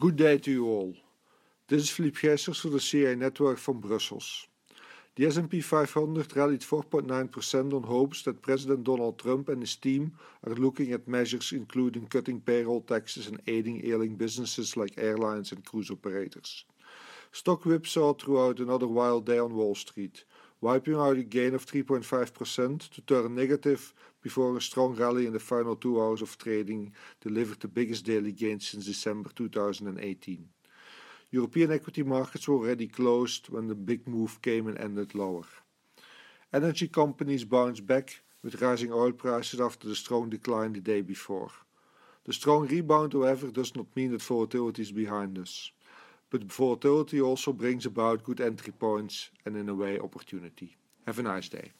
good day to you all. This is Philippe Gijsers for the CA network from Brussels. The S&P 500 rallied 4.9% on hopes that President Donald Trump and his team are looking at measures including cutting payroll taxes and aiding ailing businesses like airlines and cruise operators. Stock whipsawed throughout another wild day on Wall Street, wiping out a gain of 3.5% to turn negative before a strong rally in the final two hours of trading delivered the biggest daily gain since December 2018. European equity markets were already closed when the big move came and ended lower. Energy companies bounced back with rising oil prices after the strong decline the day before. The strong rebound, however, does not mean that volatility is behind us. But volatility also brings about good entry points and, in a way, opportunity. Have a nice day.